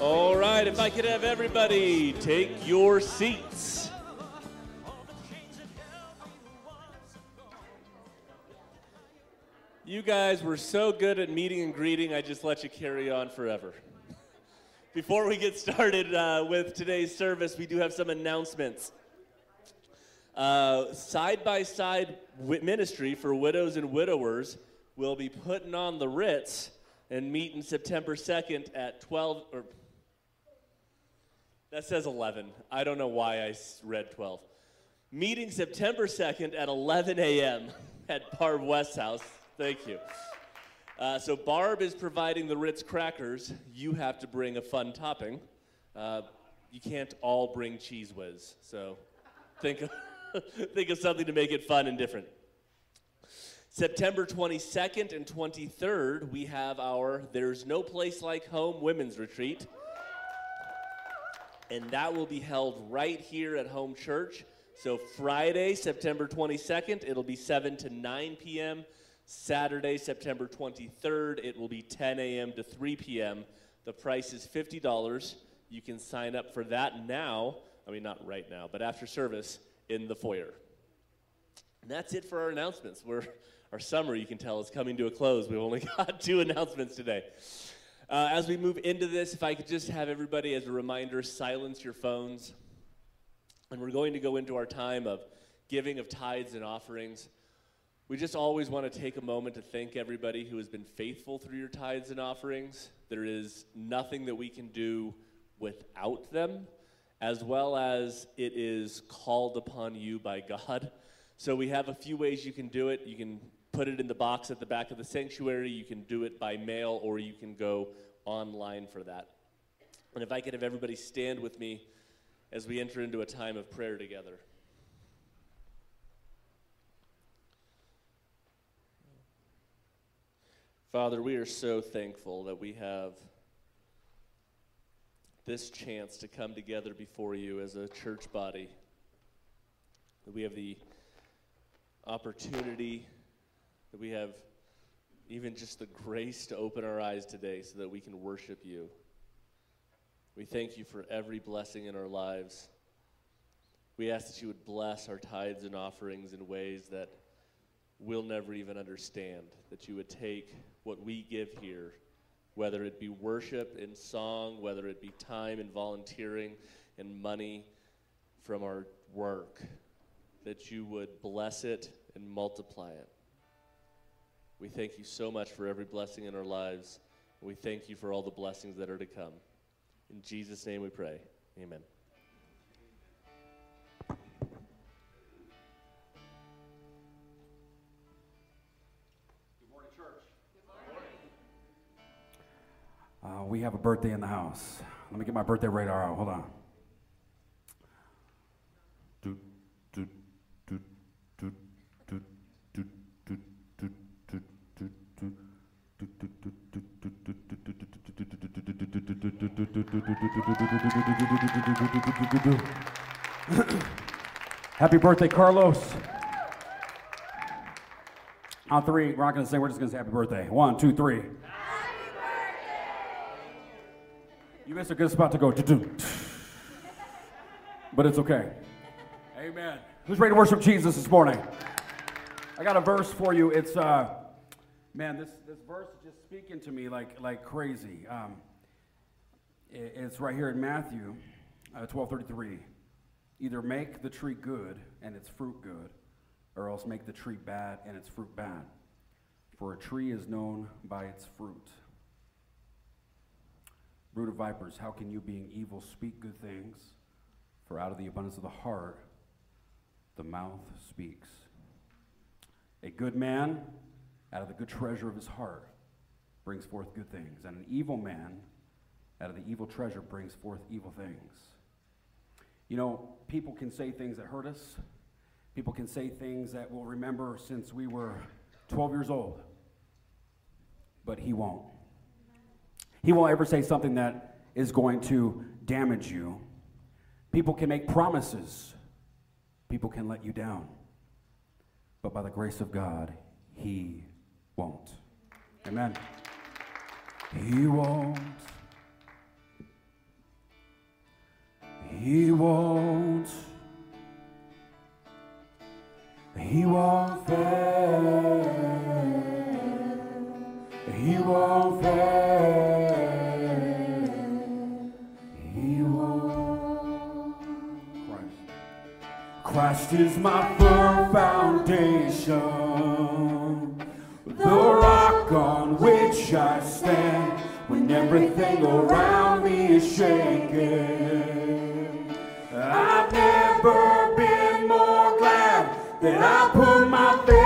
All right, if I could have everybody take your seats. You guys were so good at meeting and greeting, I just let you carry on forever. Before we get started uh, with today's service, we do have some announcements. Uh, side by side ministry for widows and widowers will be putting on the Ritz and meeting September 2nd at 12 or that says 11. I don't know why I read 12. Meeting September 2nd at 11 a.m. at Barb West House. Thank you. Uh, so Barb is providing the Ritz crackers. You have to bring a fun topping. Uh, you can't all bring Cheez Whiz. So think of, think of something to make it fun and different. September 22nd and 23rd, we have our There's No Place Like Home Women's Retreat. And that will be held right here at Home Church. So Friday, September 22nd, it'll be 7 to 9 p.m. Saturday, September 23rd, it will be 10 a.m. to 3 p.m. The price is $50. You can sign up for that now. I mean, not right now, but after service in the foyer. And that's it for our announcements. We're, our summer, you can tell, is coming to a close. We've only got two announcements today. Uh, as we move into this, if I could just have everybody, as a reminder, silence your phones. And we're going to go into our time of giving of tithes and offerings. We just always want to take a moment to thank everybody who has been faithful through your tithes and offerings. There is nothing that we can do without them, as well as it is called upon you by God. So we have a few ways you can do it. You can put it in the box at the back of the sanctuary, you can do it by mail, or you can go online for that. And if I could have everybody stand with me as we enter into a time of prayer together. Father, we are so thankful that we have this chance to come together before you as a church body. That we have the opportunity, that we have even just the grace to open our eyes today so that we can worship you. We thank you for every blessing in our lives. We ask that you would bless our tithes and offerings in ways that we'll never even understand, that you would take what we give here, whether it be worship and song, whether it be time and volunteering and money from our work, that you would bless it and multiply it. We thank you so much for every blessing in our lives. We thank you for all the blessings that are to come. In Jesus' name we pray. Amen. Good morning, church. Good morning. Uh, we have a birthday in the house. Let me get my birthday radar out. Hold on. Happy birthday, Carlos. On three, we're not going to say, we're just going to say happy birthday. One, two, three. You missed a good spot to go. But it's okay. Amen. Who's ready to worship Jesus this morning? I got a verse for you. It's uh, man, this this verse is just speaking to me like like crazy. Um, it, it's right here in Matthew, uh, twelve thirty three. Either make the tree good and its fruit good, or else make the tree bad and its fruit bad. For a tree is known by its fruit. Brood of vipers, how can you, being evil, speak good things? For out of the abundance of the heart, the mouth speaks. A good man, out of the good treasure of his heart, brings forth good things. And an evil man, out of the evil treasure, brings forth evil things. You know, people can say things that hurt us. People can say things that we'll remember since we were 12 years old. But he won't. He won't ever say something that is going to damage you. People can make promises, people can let you down. But by the grace of God, He won't. Amen. He won't. He won't. He won't fail. He won't fail. He won't. Christ. Christ is my firm foundation the rock on which I stand when everything around me is shaking. I've never been more glad that I put my faith.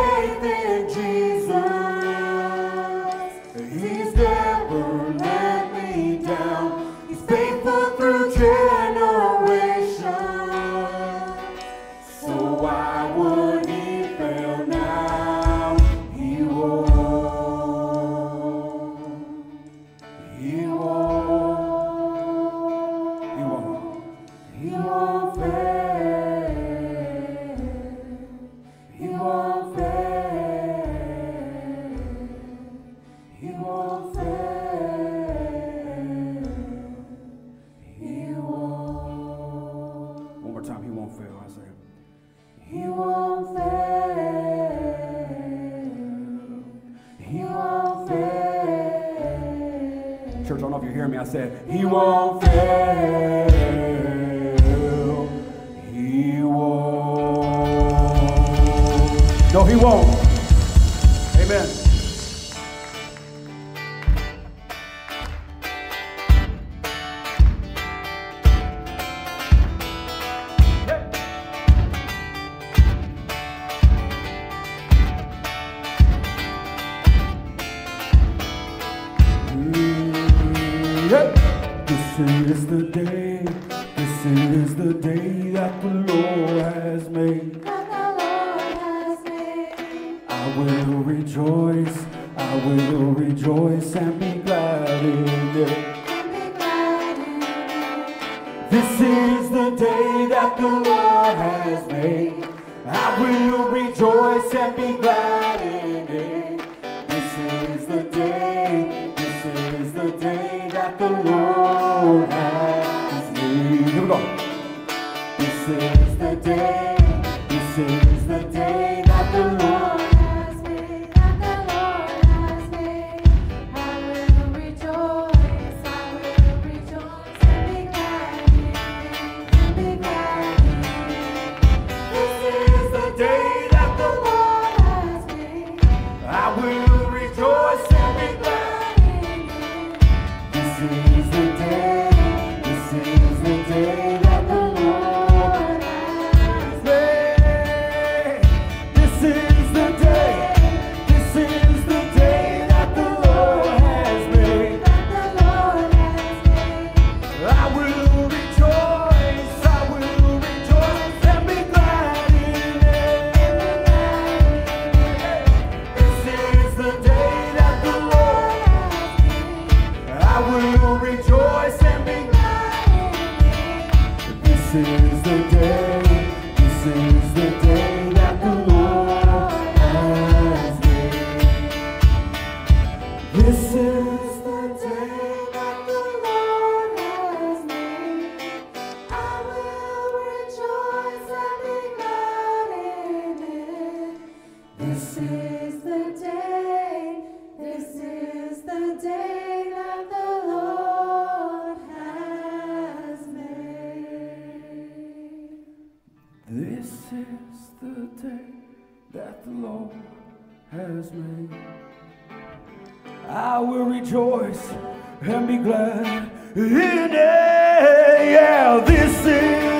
day that the Lord has made. I will rejoice and be glad in it. Yeah, this is.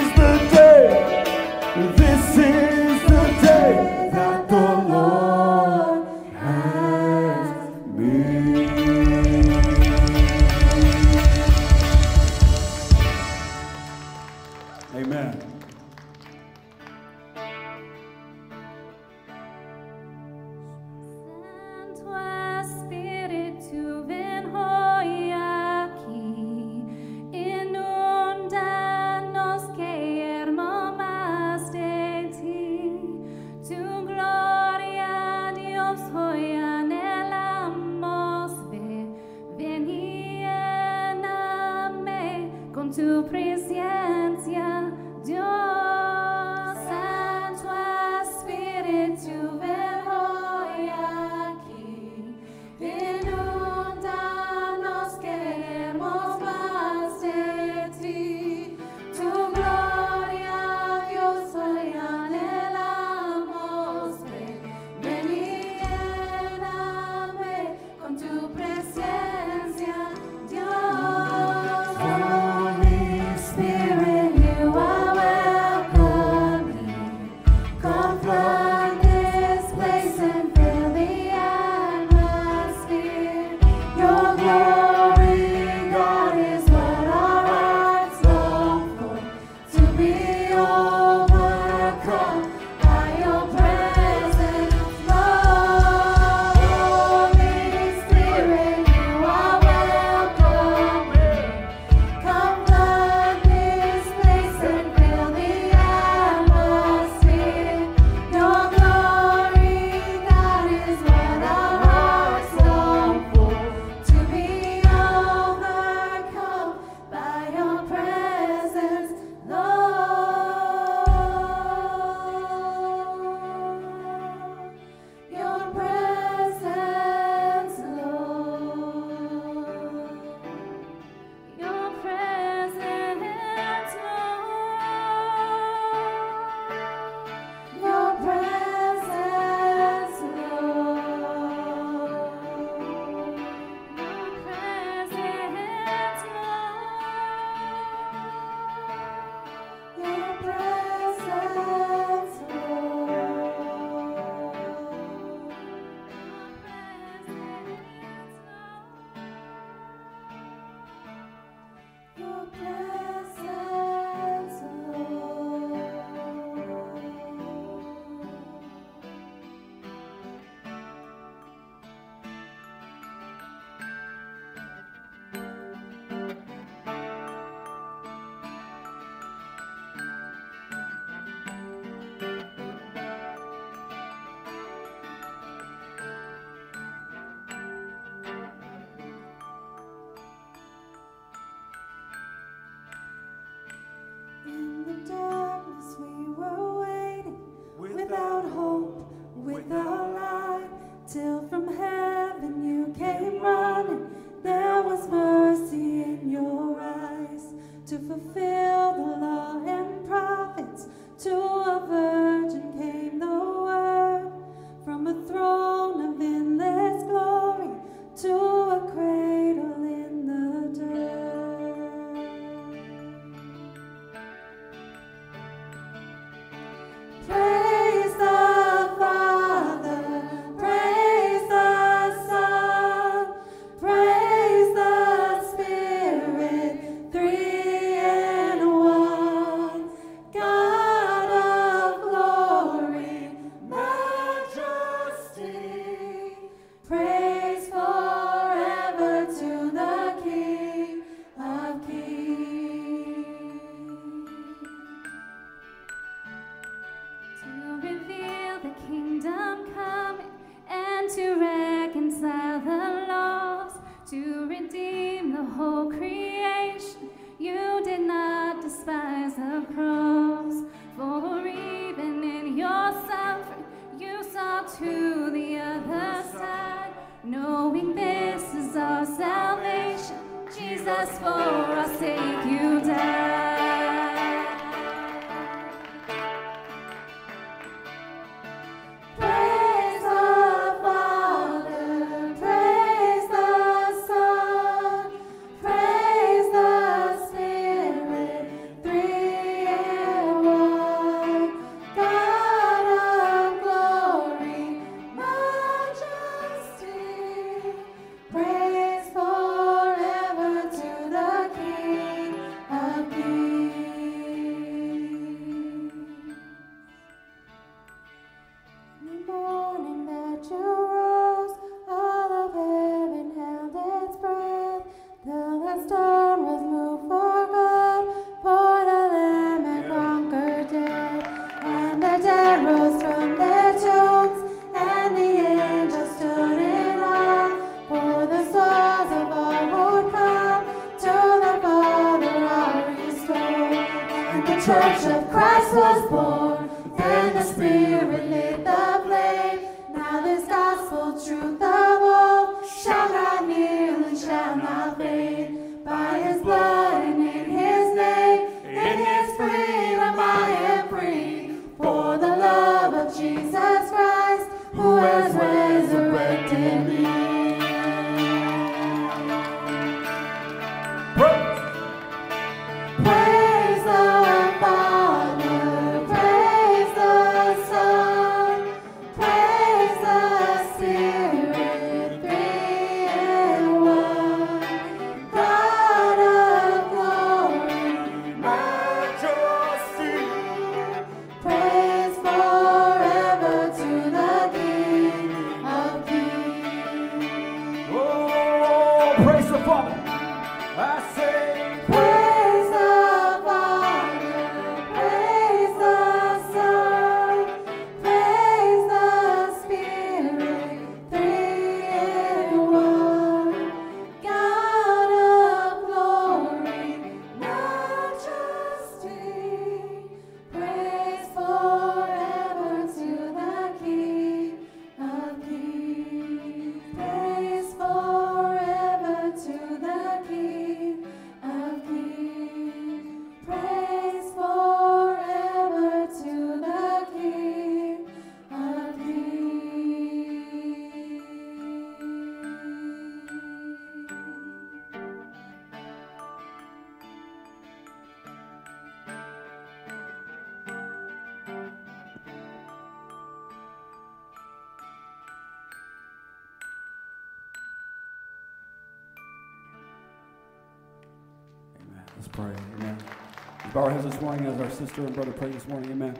This morning as our sister and brother pray this morning. Amen.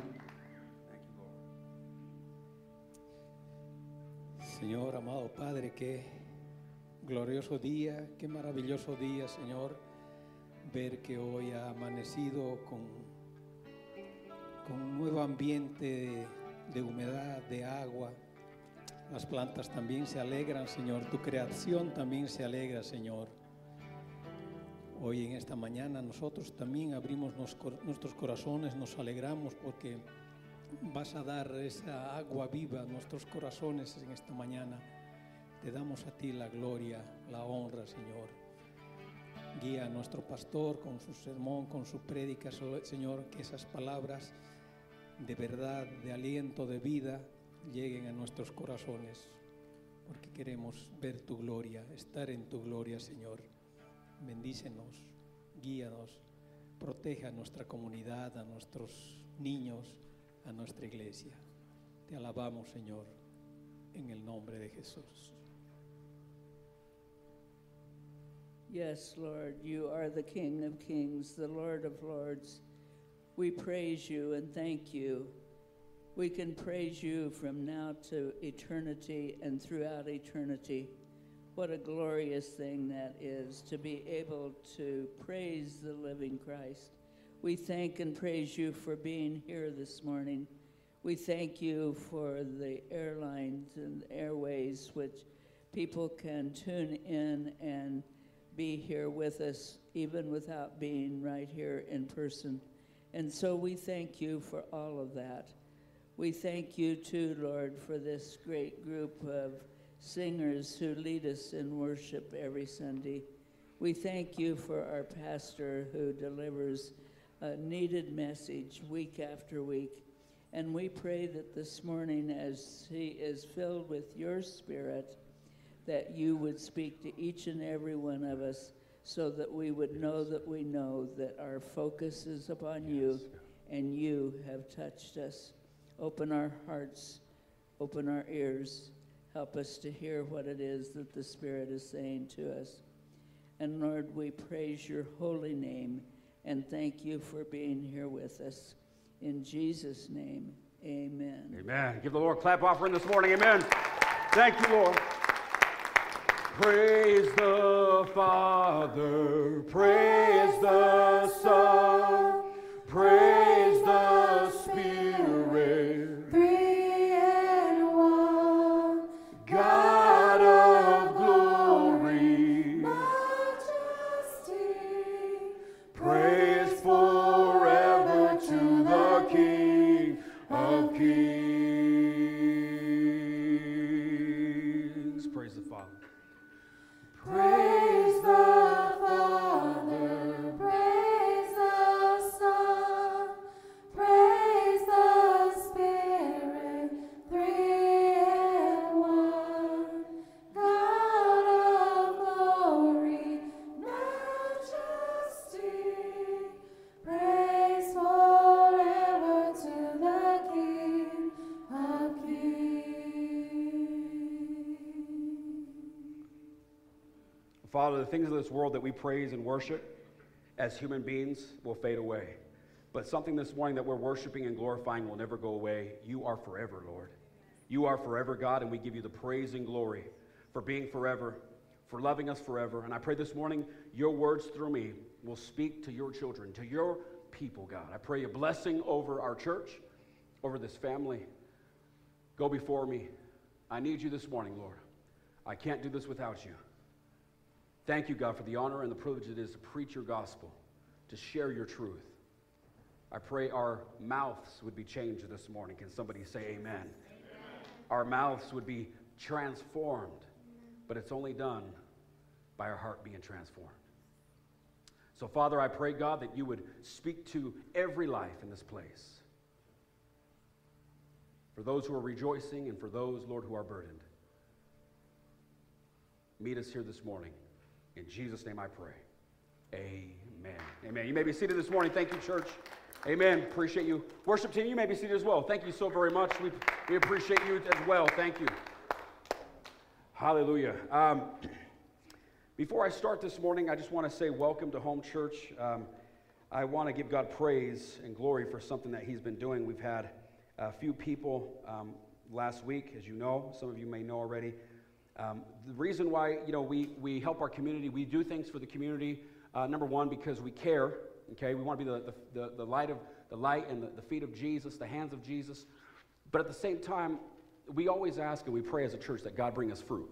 Señor, amado Padre, qué glorioso día, qué maravilloso día, Señor, ver que hoy ha amanecido con, con un nuevo ambiente de humedad, de agua. Las plantas también se alegran, Señor, tu creación también se alegra, Señor. Hoy en esta mañana nosotros también abrimos nuestros corazones, nos alegramos porque vas a dar esa agua viva a nuestros corazones en esta mañana. Te damos a ti la gloria, la honra, Señor. Guía a nuestro pastor con su sermón, con su prédica, Señor, que esas palabras de verdad, de aliento, de vida, lleguen a nuestros corazones, porque queremos ver tu gloria, estar en tu gloria, Señor. Bendícenos, guíanos, proteja a nuestra comunidad, a nuestros niños, a nuestra iglesia. Te alabamos, Señor, en el nombre de Jesús. Yes, Lord, you are the King of kings, the Lord of lords. We praise you and thank you. We can praise you from now to eternity and throughout eternity. What a glorious thing that is to be able to praise the living Christ. We thank and praise you for being here this morning. We thank you for the airlines and airways which people can tune in and be here with us even without being right here in person. And so we thank you for all of that. We thank you too, Lord, for this great group of singers who lead us in worship every Sunday. We thank you for our pastor who delivers a needed message week after week. And we pray that this morning, as he is filled with your spirit, that you would speak to each and every one of us so that we would know that we know that our focus is upon you and you have touched us. Open our hearts, open our ears, help us to hear what it is that the Spirit is saying to us. And Lord, we praise your holy name and thank you for being here with us. In Jesus' name, amen. Amen. Give the Lord a clap offering this morning. Amen. Thank you, Lord. Praise the Father. Praise the Son. Praise the things of this world that we praise and worship as human beings will fade away. But something this morning that we're worshiping and glorifying will never go away. You are forever, Lord. You are forever, God, and we give you the praise and glory for being forever, for loving us forever. And I pray this morning your words through me will speak to your children, to your people, God. I pray a blessing over our church, over this family. Go before me. I need you this morning, Lord. I can't do this without you. Thank you, God, for the honor and the privilege it is to preach your gospel, to share your truth. I pray our mouths would be changed this morning. Can somebody say amen? Our mouths would be transformed, but it's only done by our heart being transformed. So, Father, I pray, God, that you would speak to every life in this place. For those who are rejoicing and for those, Lord, who are burdened. Meet us here this morning. In Jesus' name I pray. Amen. Amen. You may be seated this morning. Thank you, church. Amen. Appreciate you. Worship team, you may be seated as well. Thank you so very much. We, we appreciate you as well. Thank you. Hallelujah. Um, before I start this morning, I just want to say welcome to Home Church. Um, I want to give God praise and glory for something that He's been doing. We've had a few people um, last week, as you know. Some of you may know already. Um, the reason why you know we, we help our community, we do things for the community. Uh, number one, because we care. Okay, we want to be the, the, the, light of the light and the, the feet of Jesus, the hands of Jesus. But at the same time, we always ask and we pray as a church that God bring us fruit.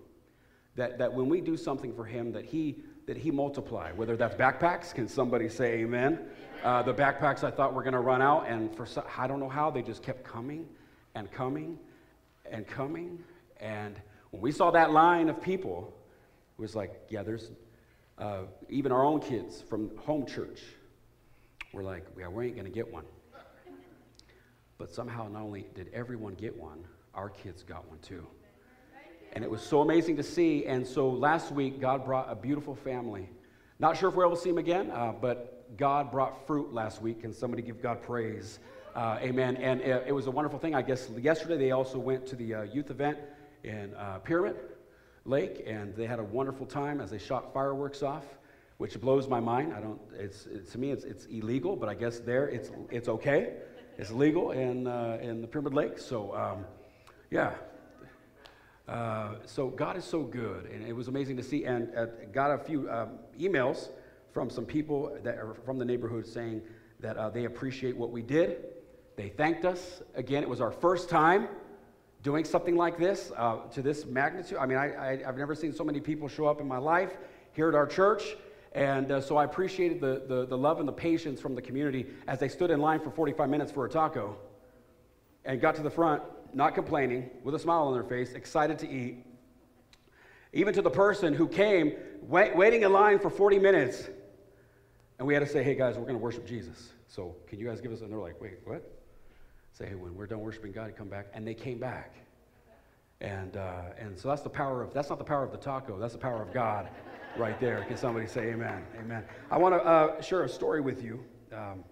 That, that when we do something for Him, that He that He multiply. Whether that's backpacks, can somebody say Amen? Uh, the backpacks I thought were going to run out, and for I don't know how they just kept coming and coming and coming. And when we saw that line of people, it was like, yeah, there's uh, even our own kids from home church. We're like, yeah, we ain't going to get one. But somehow, not only did everyone get one, our kids got one too. And it was so amazing to see. And so last week, God brought a beautiful family. Not sure if we'll ever see them again, uh, but God brought fruit last week. And somebody give God praise. Uh, amen. And it, it was a wonderful thing. I guess yesterday they also went to the uh, youth event in uh, Pyramid Lake, and they had a wonderful time as they shot fireworks off, which blows my mind. I don't. It's, to me, it's, it's illegal, but I guess there it's it's okay. It's legal in uh, in the Pyramid Lake. So um, yeah, uh, so God is so good, and it was amazing to see. And uh, got a few um, emails from some people that are from the neighborhood saying that uh, they appreciate what we did. They thanked us. Again, it was our first time doing something like this uh, to this magnitude. I mean, I, have never seen so many people show up in my life here at our church. And uh, so I appreciated the, the, the love and the patience from the community as they stood in line for 45 minutes for a taco and got to the front not complaining, with a smile on their face, excited to eat. Even to the person who came wait, waiting in line for 40 minutes. And we had to say, hey guys, we're going to worship Jesus. So can you guys give us, and they're like, wait, what? Say, hey, when we're done worshiping God, come back. And they came back. And, uh, and so that's the power of, that's not the power of the taco, that's the power of God right there. Can somebody say amen? Amen. I want to uh, share a story with you. Um,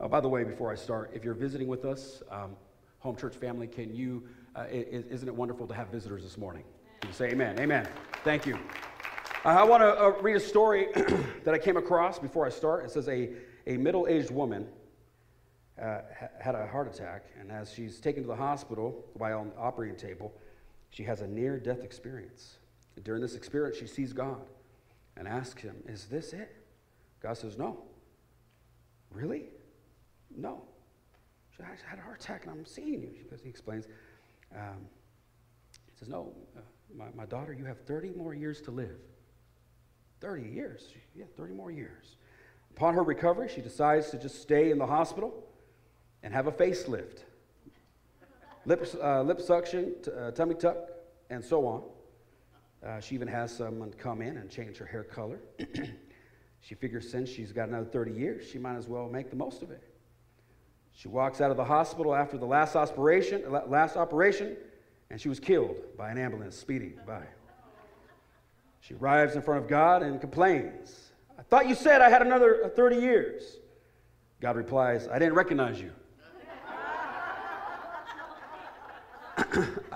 oh, by the way, before I start, if you're visiting with us, um, home church family, can you, uh, isn't it wonderful to have visitors this morning? Can you say amen? Amen. Thank you. Uh, I want to uh, read a story that I came across before I start. It says a, a middle aged woman uh, had a heart attack, and as she's taken to the hospital by on the operating table, she has a near death experience. And during this experience, she sees God and asks him, Is this it? God says, No. Really? No. She said, I had a heart attack and I'm seeing you. Because he explains, um, he says, No, uh, my, my daughter, you have 30 more years to live. 30 years? Yeah, 30 more years. Upon her recovery, she decides to just stay in the hospital and have a facelift. Lip, uh, lip suction, t- uh, tummy tuck, and so on. Uh, she even has someone come in and change her hair color. she figures since she's got another 30 years, she might as well make the most of it. She walks out of the hospital after the last operation, last operation, and she was killed by an ambulance speeding by. She arrives in front of God and complains. I thought you said I had another uh, 30 years. God replies, I didn't recognize you.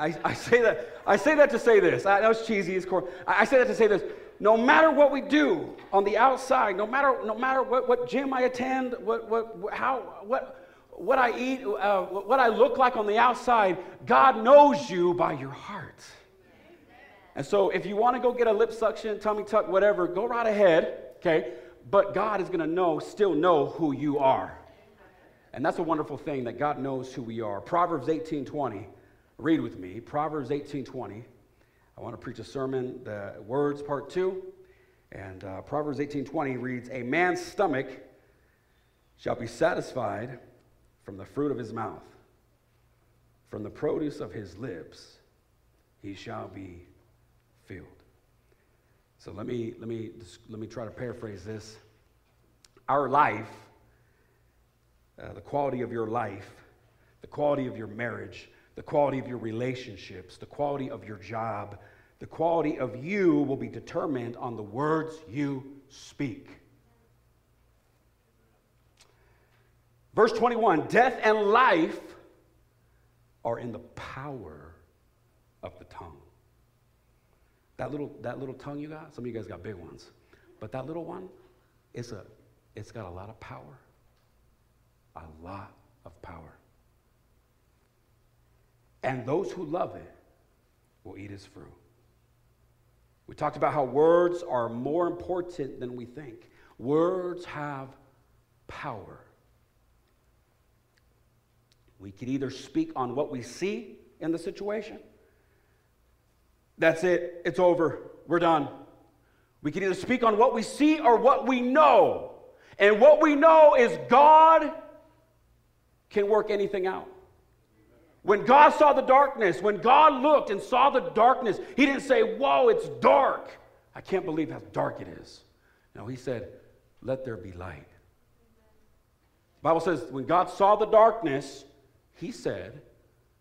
I, I, say that, I say that to say this. I know it's cheesy, it's core. I, I say that to say this. No matter what we do on the outside, no matter, no matter what, what gym I attend, what, what, how, what, what I eat, uh, what I look like on the outside, God knows you by your heart. And so if you want to go get a lip suction, tummy tuck, whatever, go right ahead, okay? But God is going to know, still know who you are. And that's a wonderful thing that God knows who we are. Proverbs 18:20. Read with me. Proverbs 18:20. I want to preach a sermon, the words part 2. And uh, Proverbs 18:20 reads, "A man's stomach shall be satisfied from the fruit of his mouth. From the produce of his lips he shall be filled." So let me let me let me try to paraphrase this. Our life uh, the quality of your life, the quality of your marriage, the quality of your relationships, the quality of your job, the quality of you will be determined on the words you speak. Verse 21 Death and life are in the power of the tongue. That little, that little tongue you got, some of you guys got big ones, but that little one, it's, a, it's got a lot of power a lot of power. And those who love it will eat its fruit. We talked about how words are more important than we think. Words have power. We could either speak on what we see in the situation. That's it, it's over, we're done. We can either speak on what we see or what we know. And what we know is God can work anything out. When God saw the darkness, when God looked and saw the darkness, He didn't say, Whoa, it's dark. I can't believe how dark it is. No, He said, Let there be light. The Bible says, when God saw the darkness, He said,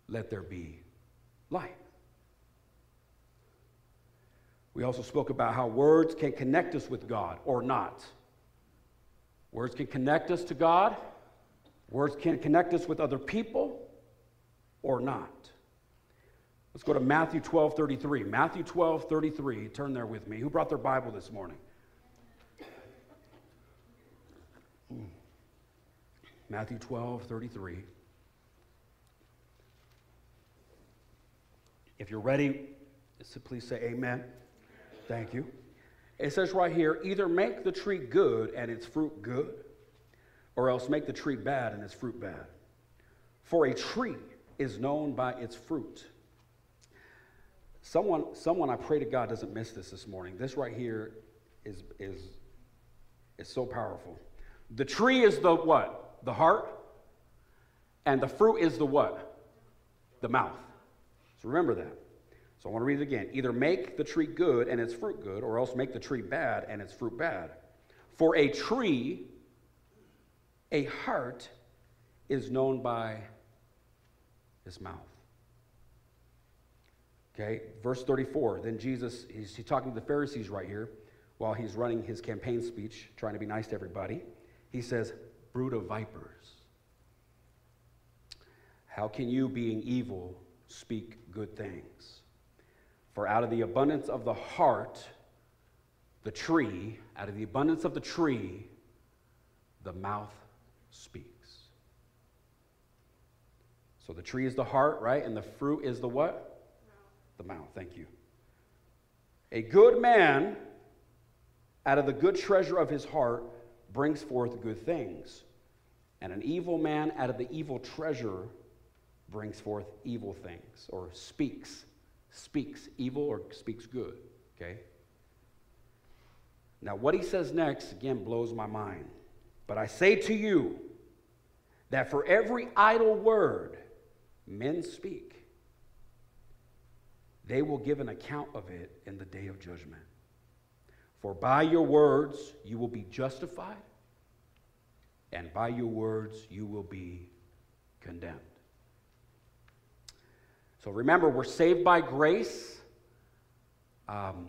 Let there be light. We also spoke about how words can connect us with God or not. Words can connect us to God, words can connect us with other people or not. Let's go to Matthew 12 33. Matthew 12 33. Turn there with me. Who brought their Bible this morning? Matthew 12 33. If you're ready, please say amen. Thank you. It says right here either make the tree good and its fruit good, or else make the tree bad and its fruit bad. For a tree is known by its fruit. Someone, someone I pray to God doesn't miss this this morning. This right here is, is, is so powerful. The tree is the what? The heart. And the fruit is the what? The mouth. So remember that. So I want to read it again. Either make the tree good and its fruit good, or else make the tree bad and its fruit bad. For a tree, a heart, is known by his mouth. Okay, verse 34. Then Jesus, he's, he's talking to the Pharisees right here while he's running his campaign speech, trying to be nice to everybody. He says, Brood of vipers. How can you, being evil, speak good things? For out of the abundance of the heart, the tree, out of the abundance of the tree, the mouth speaks. So the tree is the heart, right? And the fruit is the what? The mouth. Thank you. A good man, out of the good treasure of his heart, brings forth good things. And an evil man, out of the evil treasure, brings forth evil things, or speaks. Speaks evil or speaks good. Okay? Now, what he says next, again, blows my mind. But I say to you that for every idle word men speak, they will give an account of it in the day of judgment. For by your words you will be justified, and by your words you will be condemned. So remember, we're saved by grace. Um,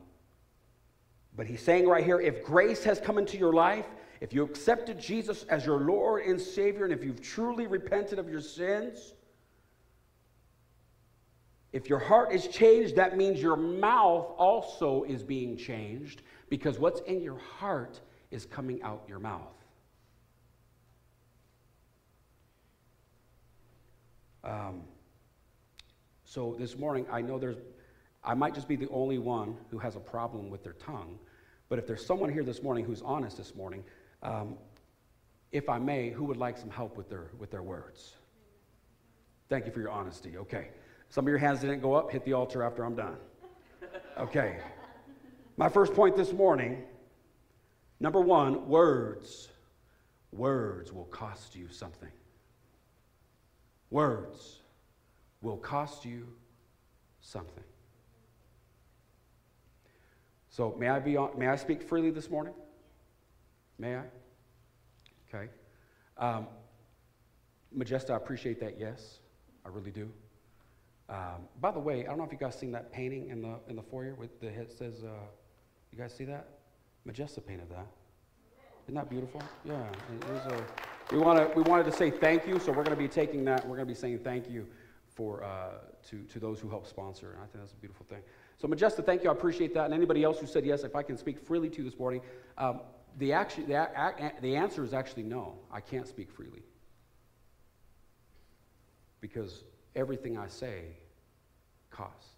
but he's saying right here if grace has come into your life, if you accepted Jesus as your Lord and Savior, and if you've truly repented of your sins, if your heart is changed, that means your mouth also is being changed because what's in your heart is coming out your mouth. Um, so this morning, I know there's, I might just be the only one who has a problem with their tongue, but if there's someone here this morning who's honest this morning, um, if I may, who would like some help with their, with their words? Thank you for your honesty. Okay. Some of your hands didn't go up. Hit the altar after I'm done. Okay. My first point this morning number one, words. Words will cost you something. Words will cost you something. So, may I, be on, may I speak freely this morning? May I? Okay. Um, Majesta, I appreciate that, yes. I really do. Um, by the way, I don't know if you guys seen that painting in the, in the foyer with the head says, uh, you guys see that? Majesta painted that. Isn't that beautiful? Yeah. A, we, wanna, we wanted to say thank you, so we're going to be taking that. We're going to be saying thank you for, uh, to, to those who help sponsor. And I think that's a beautiful thing. So, Majesta, thank you. I appreciate that. And anybody else who said yes, if I can speak freely to you this morning, um, the, actually, the, a, the answer is actually no. I can't speak freely. Because everything I say costs.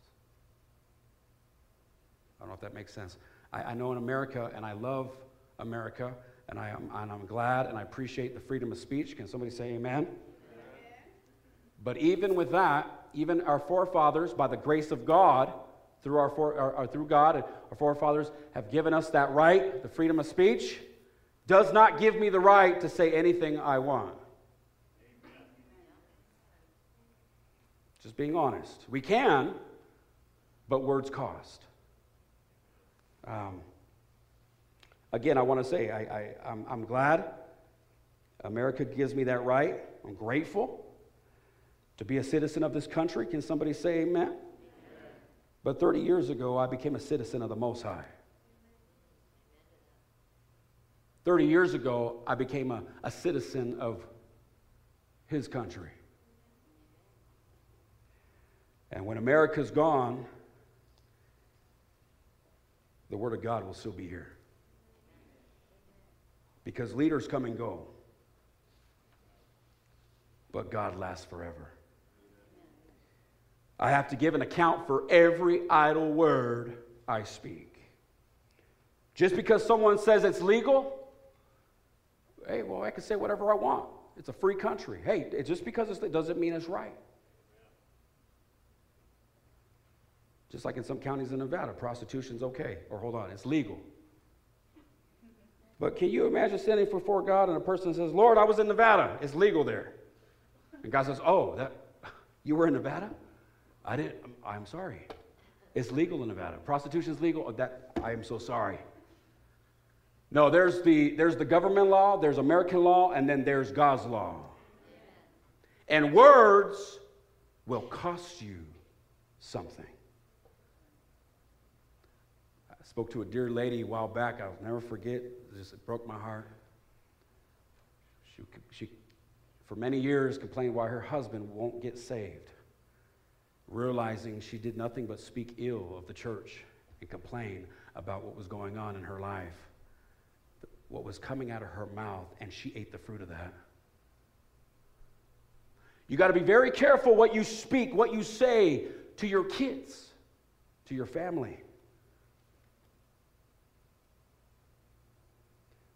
I don't know if that makes sense. I, I know in America, and I love America, and, I am, and I'm glad and I appreciate the freedom of speech. Can somebody say amen? amen? But even with that, even our forefathers, by the grace of God, through, our, for, our, our, through God, our forefathers have given us that right, the freedom of speech, does not give me the right to say anything I want. Just being honest. We can, but words cost. Um, again, I want to say I, I, I'm, I'm glad America gives me that right. I'm grateful to be a citizen of this country. Can somebody say amen? But 30 years ago, I became a citizen of the Most High. 30 years ago, I became a, a citizen of His country. And when America's gone, the Word of God will still be here. Because leaders come and go, but God lasts forever. I have to give an account for every idle word I speak. Just because someone says it's legal, hey, well, I can say whatever I want. It's a free country. Hey, just because it doesn't mean it's right. Just like in some counties in Nevada, prostitution's okay. Or hold on, it's legal. But can you imagine standing before God and a person says, Lord, I was in Nevada. It's legal there. And God says, Oh, that you were in Nevada? I didn't I'm sorry. It's legal in Nevada. Prostitution's legal. That I am so sorry. No, there's the there's the government law, there's American law, and then there's God's law. And words will cost you something. Spoke to a dear lady a while back. I'll never forget. It just it broke my heart. She, she, for many years, complained why her husband won't get saved, realizing she did nothing but speak ill of the church and complain about what was going on in her life, what was coming out of her mouth, and she ate the fruit of that. You got to be very careful what you speak, what you say to your kids, to your family.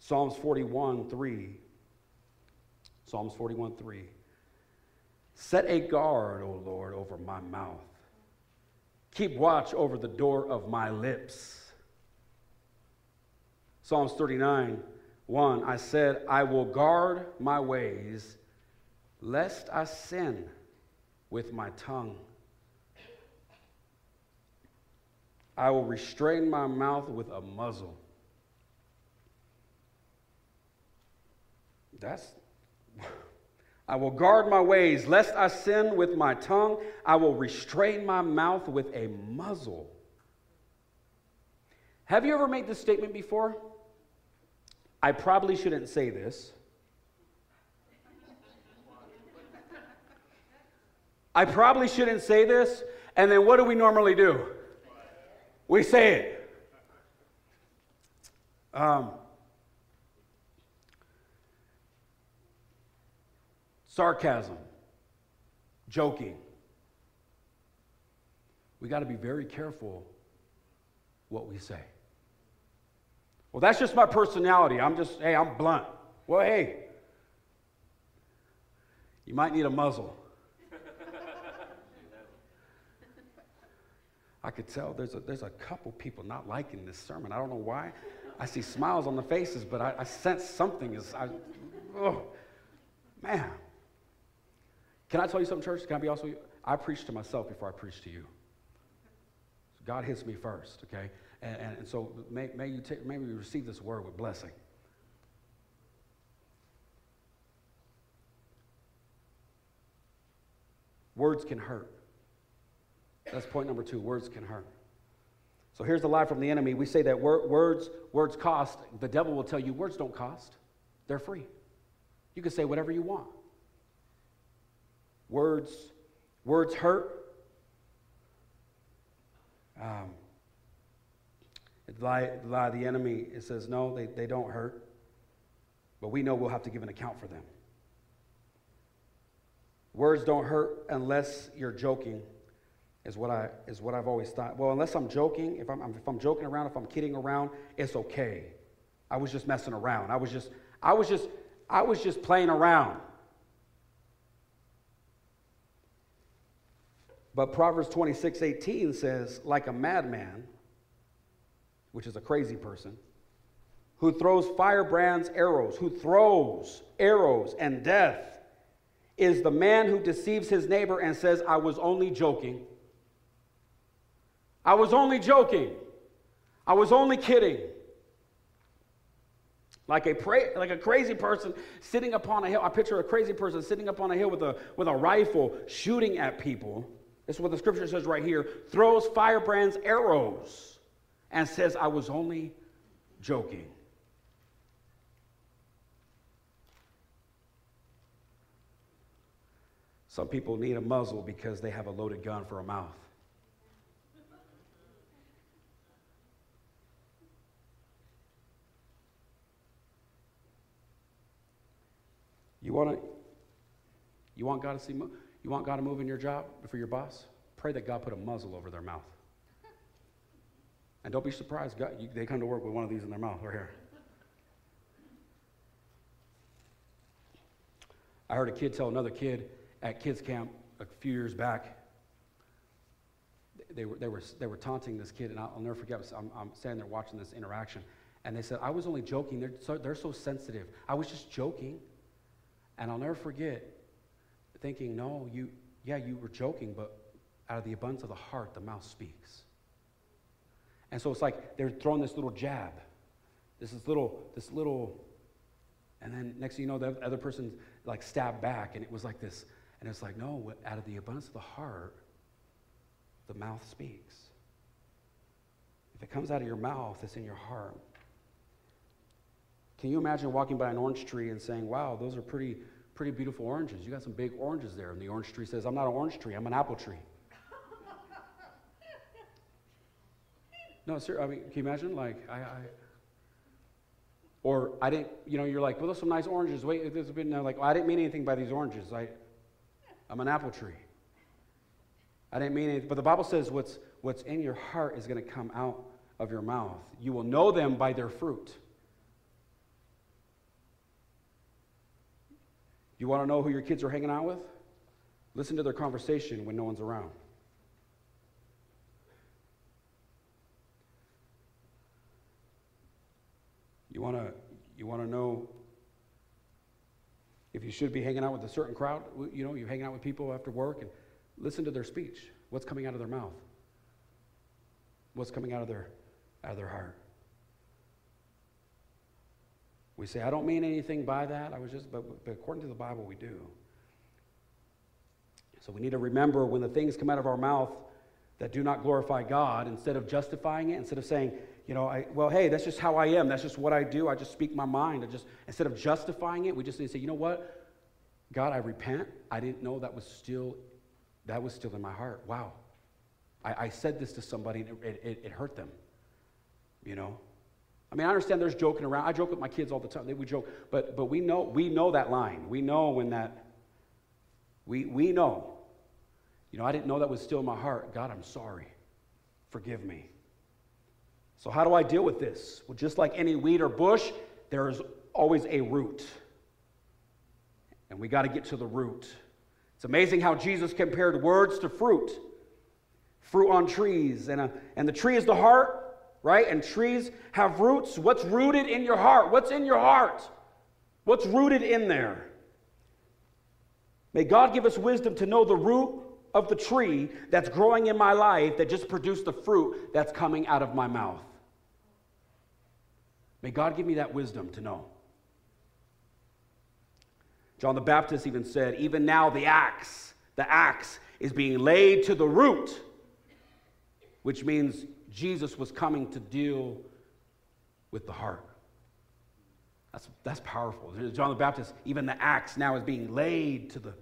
Psalms 41 3. Psalms 41 3. Set a guard, O Lord, over my mouth. Keep watch over the door of my lips. Psalms 39 1. I said, I will guard my ways, lest I sin with my tongue. I will restrain my mouth with a muzzle. That's I will guard my ways, lest I sin with my tongue. I will restrain my mouth with a muzzle. Have you ever made this statement before? I probably shouldn't say this. I probably shouldn't say this. And then what do we normally do? We say it. Um, sarcasm, joking. We got to be very careful what we say. Well, that's just my personality. I'm just, hey, I'm blunt. Well, hey, you might need a muzzle. I could tell there's a, there's a couple people not liking this sermon. I don't know why. I see smiles on the faces, but I, I sense something is, I, oh, man. Can I tell you something, church? Can I be honest with you? I preach to myself before I preach to you. God hits me first, okay? And, and, and so may, may you take, maybe you receive this word with blessing. Words can hurt. That's point number two. Words can hurt. So here's the lie from the enemy. We say that wor- words, words cost. The devil will tell you words don't cost. They're free. You can say whatever you want. Words, words hurt. Um, the lie, lie the enemy, it says, no, they, they don't hurt. But we know we'll have to give an account for them. Words don't hurt unless you're joking, is what, I, is what I've always thought. Well, unless I'm joking, if I'm, if I'm joking around, if I'm kidding around, it's okay. I was just messing around. I was just, I was just, I was just playing around. But Proverbs 26, 18 says, like a madman, which is a crazy person, who throws firebrands arrows, who throws arrows and death, is the man who deceives his neighbor and says, I was only joking. I was only joking. I was only kidding. Like a, pra- like a crazy person sitting upon a hill. I picture a crazy person sitting up on a hill with a, with a rifle shooting at people. This is what the scripture says right here throws firebrands arrows and says, I was only joking. Some people need a muzzle because they have a loaded gun for a mouth. You want to you want God to see mo- you want God to move in your job for your boss? Pray that God put a muzzle over their mouth. And don't be surprised, God, you, they come to work with one of these in their mouth right here. I heard a kid tell another kid at kids camp a few years back. They were, they were, they were taunting this kid, and I'll, never forget. I'm, I'm standing there watching this interaction, and they said, I was only joking. They're so, they're so sensitive. I was just joking. And I'll never forget thinking, no, you, yeah, you were joking, but out of the abundance of the heart, the mouth speaks. And so it's like they're throwing this little jab, this is little, this little, and then next thing you know, the other person like stabbed back, and it was like this, and it's like, no, out of the abundance of the heart, the mouth speaks. If it comes out of your mouth, it's in your heart. Can you imagine walking by an orange tree and saying, wow, those are pretty, pretty beautiful oranges. You got some big oranges there. And the orange tree says, I'm not an orange tree, I'm an apple tree. no, sir, I mean, can you imagine? Like, I, I or I didn't, you know, you're like, well, those are some nice oranges. Wait, there's been, uh, like, well, I didn't mean anything by these oranges. I, I'm an apple tree. I didn't mean anything. But the Bible says what's, what's in your heart is going to come out of your mouth. You will know them by their fruit. You want to know who your kids are hanging out with? Listen to their conversation when no one's around. You want to you want to know if you should be hanging out with a certain crowd, you know, you're hanging out with people after work and listen to their speech. What's coming out of their mouth? What's coming out of their out of their heart? We say, I don't mean anything by that. I was just, but, but according to the Bible, we do. So we need to remember when the things come out of our mouth that do not glorify God, instead of justifying it, instead of saying, you know, I, well, hey, that's just how I am. That's just what I do. I just speak my mind. I just, instead of justifying it, we just need to say, you know what? God, I repent. I didn't know that was still, that was still in my heart. Wow. I, I said this to somebody and it, it, it hurt them. You know? I mean, I understand there's joking around. I joke with my kids all the time. They would joke, but but we know we know that line. We know when that. We we know. You know, I didn't know that was still in my heart. God, I'm sorry. Forgive me. So how do I deal with this? Well, just like any weed or bush, there is always a root, and we got to get to the root. It's amazing how Jesus compared words to fruit. Fruit on trees, and, a, and the tree is the heart, right? And trees have roots. What's rooted in your heart? What's in your heart? What's rooted in there? May God give us wisdom to know the root of the tree that's growing in my life that just produced the fruit that's coming out of my mouth. May God give me that wisdom to know. John the Baptist even said, Even now the axe, the axe is being laid to the root, which means Jesus was coming to deal with the heart. That's, that's powerful. John the Baptist, even the axe now is being laid to the,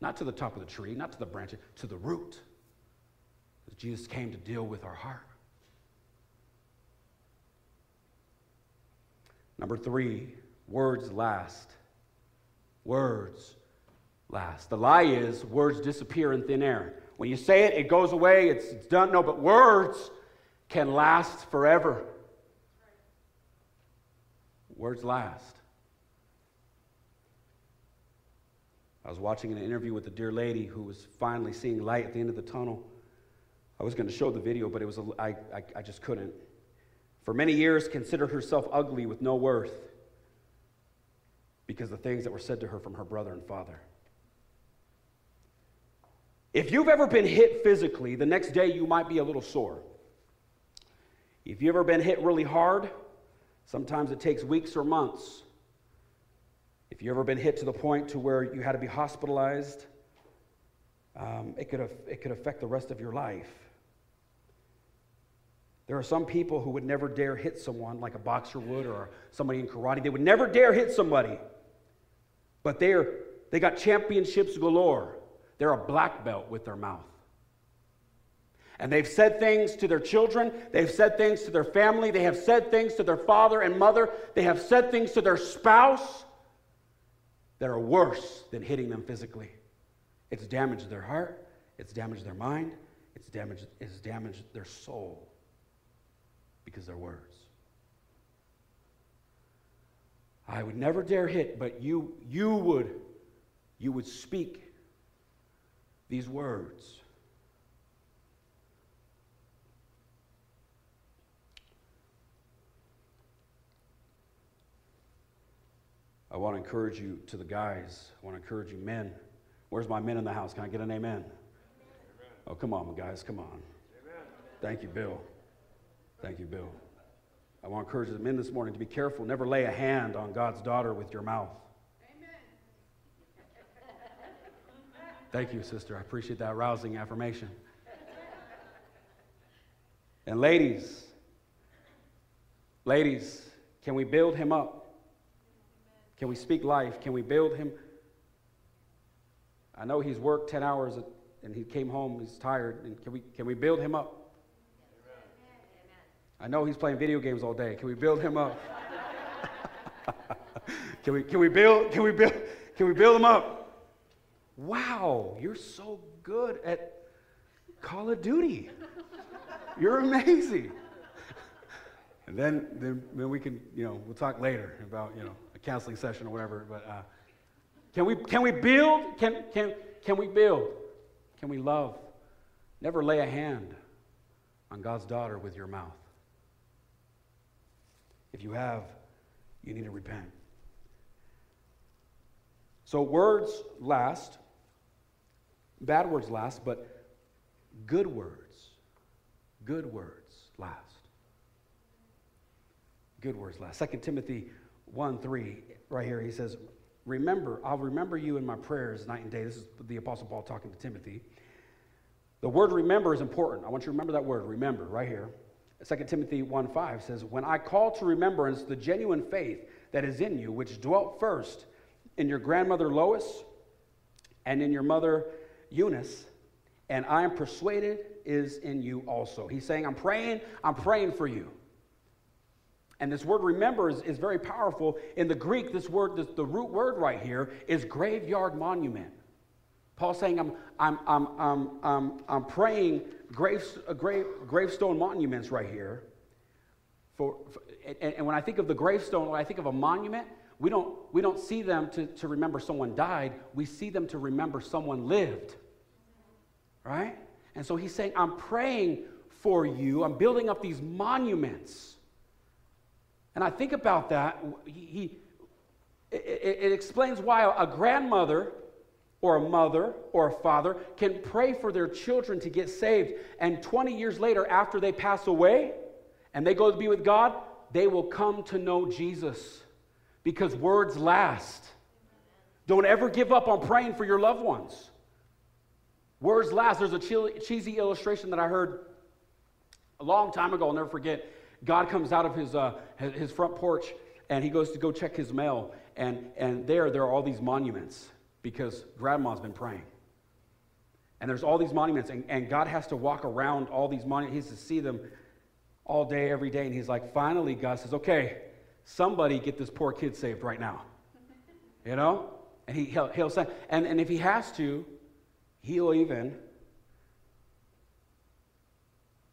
not to the top of the tree, not to the branch, to the root. Jesus came to deal with our heart. Number three, words last. Words last. The lie is words disappear in thin air. When you say it, it goes away, it's, it's done. No, but words can last forever. Words last. I was watching an interview with a dear lady who was finally seeing light at the end of the tunnel. I was going to show the video, but it was a, I, I, I just couldn't. For many years, considered herself ugly with no worth because the things that were said to her from her brother and father. If you've ever been hit physically, the next day you might be a little sore. If you've ever been hit really hard, sometimes it takes weeks or months. If you've ever been hit to the point to where you had to be hospitalized, um, it, could, it could affect the rest of your life. There are some people who would never dare hit someone like a boxer would or somebody in karate. They would never dare hit somebody. But they're, they got championships galore. They're a black belt with their mouth. And they've said things to their children, they've said things to their family, they have said things to their father and mother, they have said things to their spouse that are worse than hitting them physically. It's damaged their heart, it's damaged their mind, it's damaged, it's damaged their soul because they're words. I would never dare hit, but you, you would, you would speak these words. I want to encourage you to the guys. I want to encourage you, men. Where's my men in the house? Can I get an amen? amen. Oh, come on, guys, come on. Amen. Thank you, Bill. Thank you, Bill. I want to encourage the men this morning to be careful. Never lay a hand on God's daughter with your mouth. Amen. Thank you, sister. I appreciate that rousing affirmation. And ladies, ladies, can we build him up? Can we speak life? Can we build him? I know he's worked 10 hours and he came home, he's tired. And can we, can we build him up? I know he's playing video games all day. Can we build him up? can, we, can we build, can we build, can we build him up? Wow, you're so good at Call of Duty. You're amazing. And then, then, then we can, you know, we'll talk later about, you know, counseling session or whatever. But uh, can, we, can we build? Can, can, can we build? Can we love? Never lay a hand on God's daughter with your mouth. If you have, you need to repent. So words last, bad words last, but good words, good words last. Good words last. 2 Timothy 1 3, right here, he says, Remember, I'll remember you in my prayers night and day. This is the Apostle Paul talking to Timothy. The word remember is important. I want you to remember that word, remember, right here. 2 Timothy 1 5 says, When I call to remembrance the genuine faith that is in you, which dwelt first in your grandmother Lois and in your mother Eunice, and I am persuaded is in you also. He's saying, I'm praying, I'm praying for you. And this word remember is, is very powerful. In the Greek, this word, this, the root word right here is graveyard monument. Paul's saying, I'm, I'm, I'm, I'm, I'm, I'm praying graves, uh, grave, gravestone monuments right here. For, for and, and, when I think of the gravestone, when I think of a monument, we don't, we don't see them to, to remember someone died. We see them to remember someone lived. Right? And so he's saying, I'm praying for you. I'm building up these monuments. And I think about that. He, it, it explains why a grandmother or a mother or a father can pray for their children to get saved. And 20 years later, after they pass away and they go to be with God, they will come to know Jesus because words last. Don't ever give up on praying for your loved ones. Words last. There's a cheesy illustration that I heard a long time ago, I'll never forget. God comes out of his, uh, his front porch and he goes to go check his mail. And, and there, there are all these monuments because grandma's been praying. And there's all these monuments, and, and God has to walk around all these monuments. He has to see them all day, every day. And he's like, finally, God says, okay, somebody get this poor kid saved right now. You know? And he, he'll, he'll say, and, and if he has to, he'll even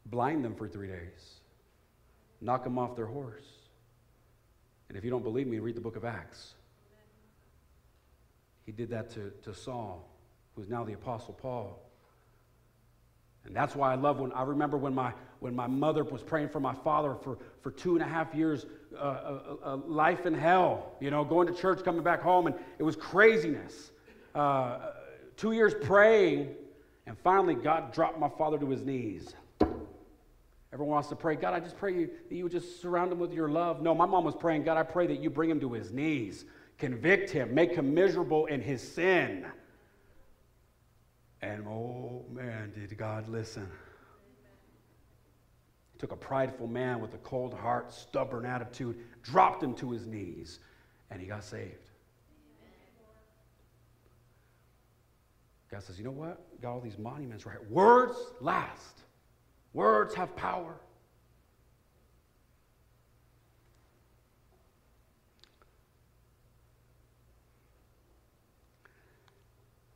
blind them for three days, knock them off their horse. And if you don't believe me, read the book of Acts. He did that to, to Saul, who's now the Apostle Paul. And that's why I love when I remember when my, when my mother was praying for my father for, for two and a half years, uh, uh, uh, life in hell, you know, going to church, coming back home, and it was craziness. Uh, two years praying, and finally God dropped my father to his knees. Everyone wants to pray, God, I just pray you, that you would just surround him with your love. No, my mom was praying, God, I pray that you bring him to his knees, convict him, make him miserable in his sin. And oh man, did God listen. He took a prideful man with a cold heart, stubborn attitude, dropped him to his knees, and he got saved. God says, you know what? Got all these monuments right. Words last. Words have power.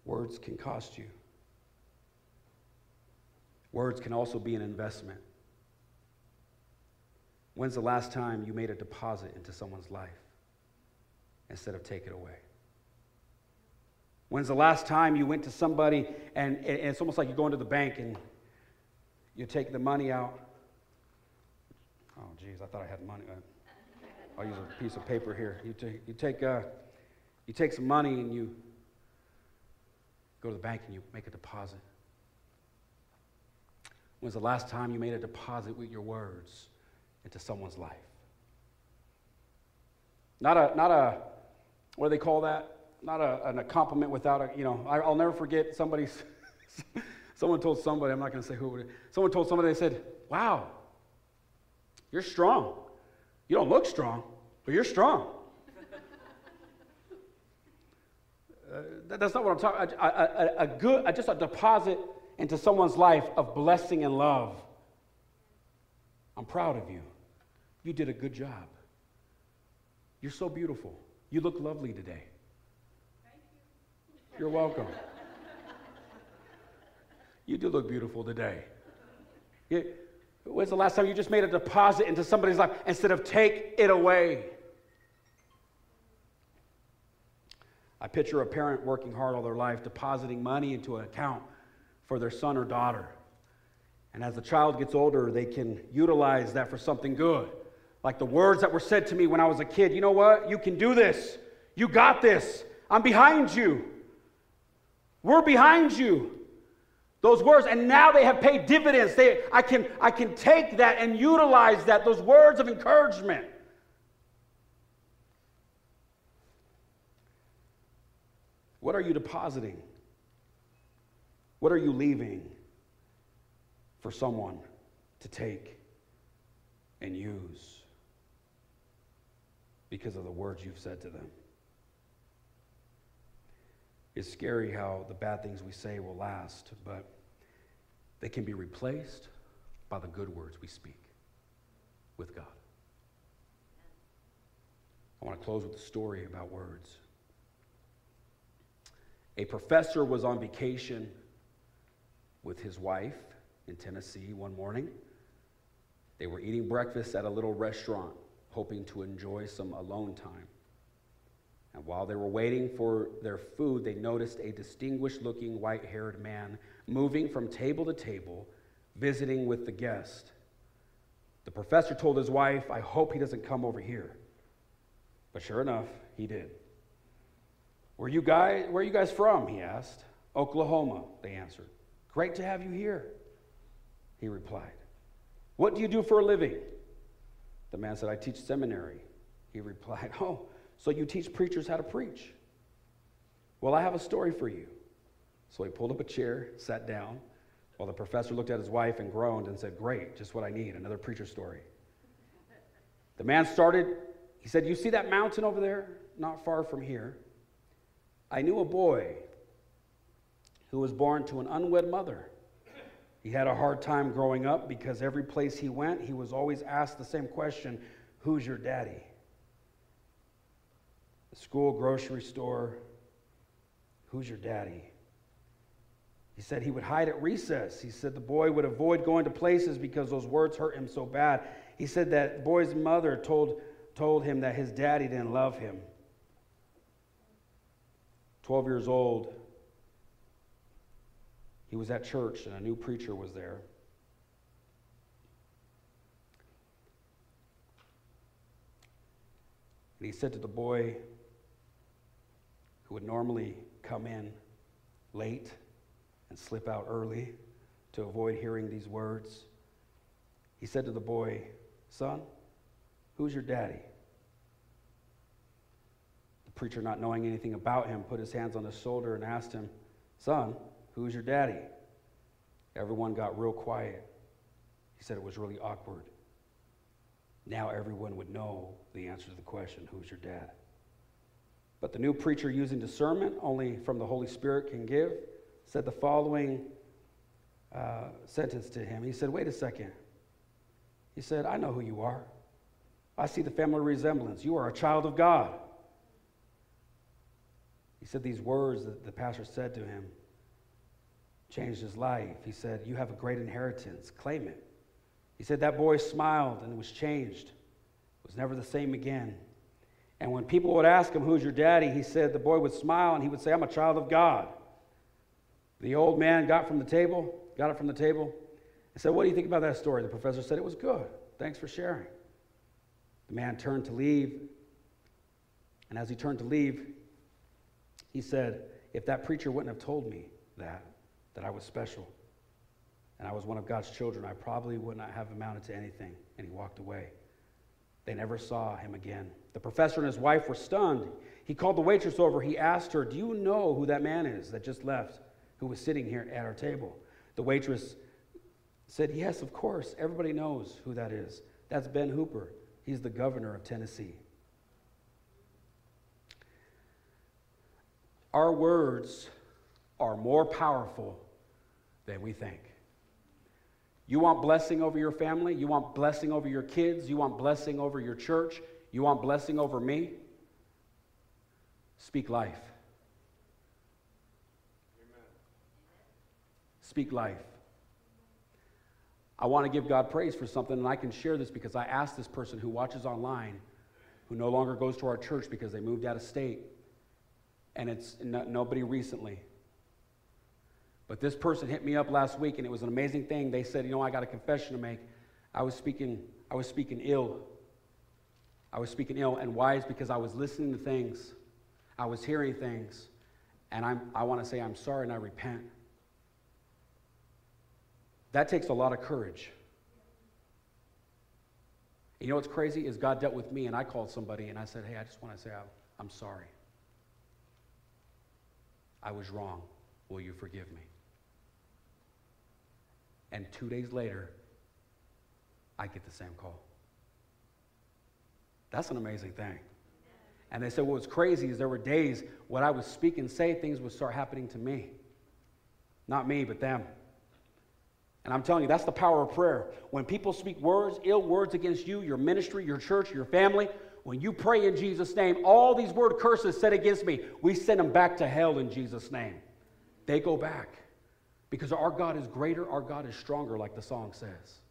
Words can cost you. Words can also be an investment. When's the last time you made a deposit into someone's life instead of take it away? When's the last time you went to somebody and, and it's almost like you go into the bank and you take the money out? Oh, geez, I thought I had money. Uh, I'll use a piece of paper here. You take, you take, uh, you take some money and you go to the bank and you make a deposit. When's the last time you made a deposit with your words? into someone's life. Not a, not a, what do they call that? Not a, an- a compliment without a, you know, I, I'll never forget somebody's, someone told somebody, I'm not going to say who it is, someone told somebody, they said, wow, you're strong. You don't look strong, but you're strong. Uh, that- that's not what I'm talking. A, a, a, a good, a- just a deposit into someone's life of blessing and love. I'm proud of you. You did a good job. You're so beautiful. You look lovely today. Thank you. You're welcome. You do look beautiful today. When's the last time you just made a deposit into somebody's life instead of take it away? I picture a parent working hard all their life, depositing money into an account for their son or daughter. And as the child gets older, they can utilize that for something good. Like the words that were said to me when I was a kid you know what? You can do this. You got this. I'm behind you. We're behind you. Those words, and now they have paid dividends. They, I, can, I can take that and utilize that, those words of encouragement. What are you depositing? What are you leaving for someone to take and use because of the words you've said to them? It's scary how the bad things we say will last, but they can be replaced by the good words we speak with God. I want to close with a story about words. A professor was on vacation with his wife in Tennessee one morning. They were eating breakfast at a little restaurant, hoping to enjoy some alone time. And while they were waiting for their food, they noticed a distinguished looking white haired man moving from table to table, visiting with the guest. The professor told his wife, I hope he doesn't come over here. But sure enough, he did. Where you guys, where are you guys from? He asked. Oklahoma, they answered. Great to have you here, he replied. What do you do for a living? The man said, I teach seminary. He replied, Oh, so you teach preachers how to preach? Well, I have a story for you. So he pulled up a chair, sat down, while the professor looked at his wife and groaned and said, Great, just what I need, another preacher story. The man started, he said, You see that mountain over there, not far from here? I knew a boy who was born to an unwed mother. He had a hard time growing up because every place he went, he was always asked the same question Who's your daddy? School, grocery store, who's your daddy? He said he would hide at recess. He said the boy would avoid going to places because those words hurt him so bad. He said that boy's mother told, told him that his daddy didn't love him. 12 years old, he was at church and a new preacher was there. And he said to the boy who would normally come in late and slip out early to avoid hearing these words, he said to the boy, Son, who's your daddy? The preacher, not knowing anything about him, put his hands on his shoulder and asked him, Son, who's your daddy? Everyone got real quiet. He said it was really awkward. Now everyone would know the answer to the question, Who's your dad? But the new preacher, using discernment only from the Holy Spirit can give, said the following uh, sentence to him. He said, Wait a second. He said, I know who you are. I see the family resemblance. You are a child of God. He said these words that the pastor said to him changed his life. He said, You have a great inheritance. Claim it. He said that boy smiled and was changed, was never the same again. And when people would ask him, Who's your daddy? he said the boy would smile and he would say, I'm a child of God. The old man got from the table, got it from the table, and said, What do you think about that story? The professor said, It was good. Thanks for sharing. The man turned to leave. And as he turned to leave, he said, If that preacher wouldn't have told me that, that I was special and I was one of God's children, I probably would not have amounted to anything and he walked away. They never saw him again. The professor and his wife were stunned. He called the waitress over. He asked her, Do you know who that man is that just left, who was sitting here at our table? The waitress said, Yes, of course. Everybody knows who that is. That's Ben Hooper. He's the governor of Tennessee. Our words are more powerful than we think. You want blessing over your family? You want blessing over your kids? You want blessing over your church? You want blessing over me? Speak life. Speak life. I want to give God praise for something, and I can share this because I asked this person who watches online, who no longer goes to our church because they moved out of state, and it's no, nobody recently. But this person hit me up last week, and it was an amazing thing. They said, "You know, I got a confession to make. I was speaking, I was speaking ill. I was speaking ill, and why is because I was listening to things, I was hearing things, and I'm, I want to say I'm sorry and I repent. That takes a lot of courage. You know what's crazy is God dealt with me, and I called somebody and I said, "Hey, I just want to say I'm, I'm sorry. I was wrong. Will you forgive me?" And two days later, I get the same call. That's an amazing thing. And they said what was crazy is there were days when I would speak and say things would start happening to me. Not me, but them. And I'm telling you, that's the power of prayer. When people speak words, ill words against you, your ministry, your church, your family, when you pray in Jesus' name, all these word curses said against me, we send them back to hell in Jesus' name. They go back. Because our God is greater, our God is stronger, like the song says.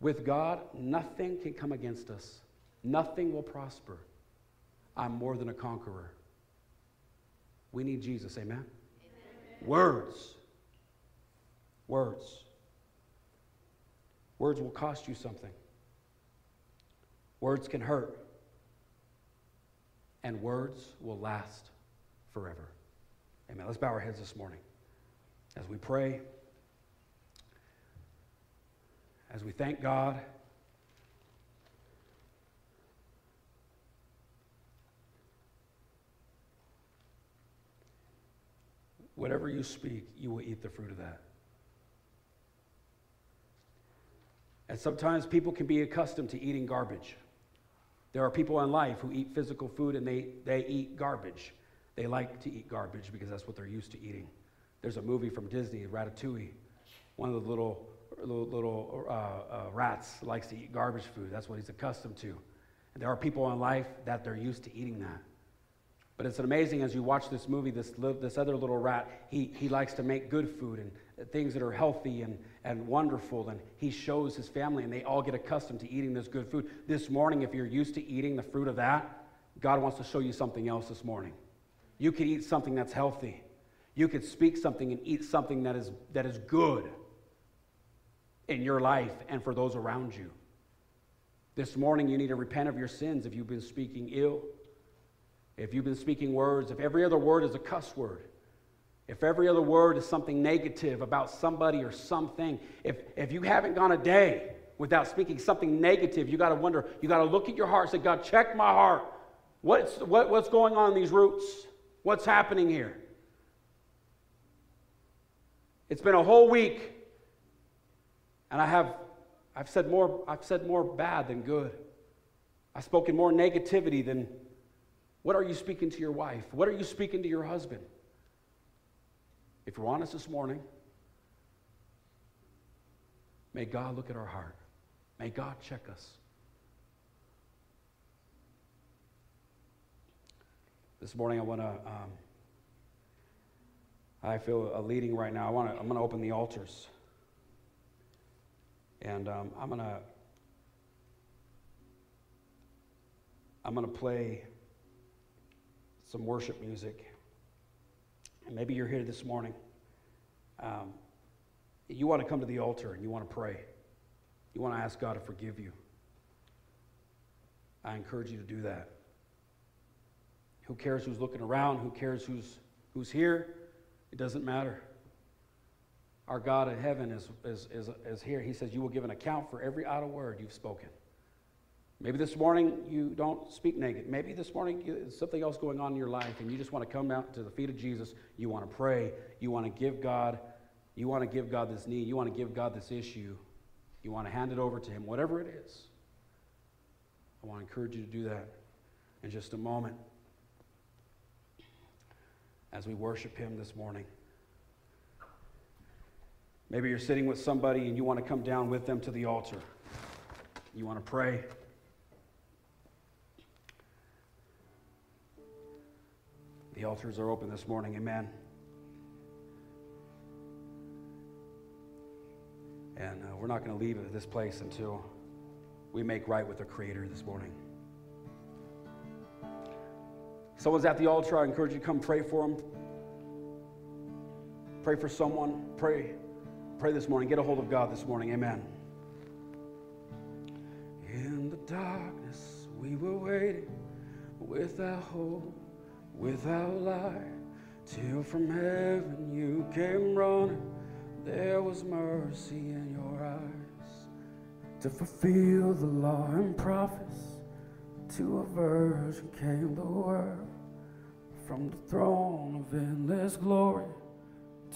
With God, nothing can come against us. Nothing will prosper. I'm more than a conqueror. We need Jesus, amen? amen? Words. Words. Words will cost you something. Words can hurt. And words will last forever. Amen. Let's bow our heads this morning as we pray, as we thank God. Whatever you speak, you will eat the fruit of that. And sometimes people can be accustomed to eating garbage. There are people in life who eat physical food and they, they eat garbage. They like to eat garbage because that's what they're used to eating. There's a movie from Disney, Ratatouille. One of the little, little, little uh, uh, rats likes to eat garbage food. That's what he's accustomed to. And there are people in life that they're used to eating that. But it's amazing as you watch this movie, this, this other little rat, he, he likes to make good food and things that are healthy and, and wonderful. And he shows his family, and they all get accustomed to eating this good food. This morning, if you're used to eating the fruit of that, God wants to show you something else this morning. You could eat something that's healthy. You could speak something and eat something that is, that is good in your life and for those around you. This morning, you need to repent of your sins if you've been speaking ill, if you've been speaking words, if every other word is a cuss word, if every other word is something negative about somebody or something, if, if you haven't gone a day without speaking something negative, you got to wonder, you got to look at your heart and say, God, check my heart. What's, what, what's going on in these roots? What's happening here? It's been a whole week, and I have I've said more, I've said more bad than good. I've spoken more negativity than what are you speaking to your wife? What are you speaking to your husband? If you're honest this morning, may God look at our heart. May God check us. This morning, I want to. Um, I feel a leading right now. I want to. I'm going to open the altars, and um, I'm going to. I'm going to play some worship music. And maybe you're here this morning. Um, you want to come to the altar and you want to pray. You want to ask God to forgive you. I encourage you to do that. Who cares who's looking around? Who cares who's, who's here? It doesn't matter. Our God in heaven is, is, is, is here. He says, You will give an account for every idle word you've spoken. Maybe this morning you don't speak negative. Maybe this morning there's something else going on in your life and you just want to come out to the feet of Jesus. You want to pray. You want to give God, you want to give God this need. You want to give God this issue. You want to hand it over to Him, whatever it is. I want to encourage you to do that in just a moment as we worship Him this morning. Maybe you're sitting with somebody and you want to come down with them to the altar. You want to pray. The altars are open this morning. Amen. And uh, we're not going to leave this place until we make right with the Creator this morning. Someone's at the altar. I encourage you to come pray for them. Pray for someone. Pray. Pray this morning. Get a hold of God this morning. Amen. In the darkness, we were waiting without hope, without light, till from heaven you came running. There was mercy in your eyes to fulfill the law and prophets. To a virgin came the word from the throne of endless glory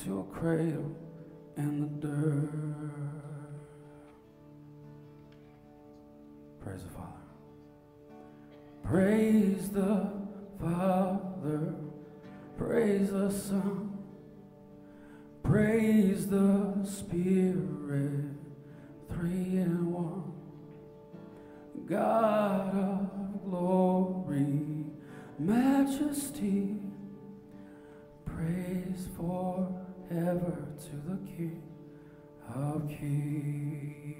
to a cradle in the dirt. Praise the Father. Praise the Father. Praise the Son. Praise the Spirit. Three in one. God of glory, majesty. Praise forever to the King of Kings.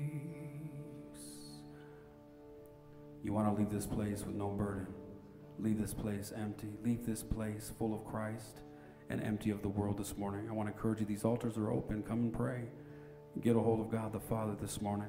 You want to leave this place with no burden. Leave this place empty. Leave this place full of Christ and empty of the world this morning. I want to encourage you, these altars are open. Come and pray. Get a hold of God the Father this morning.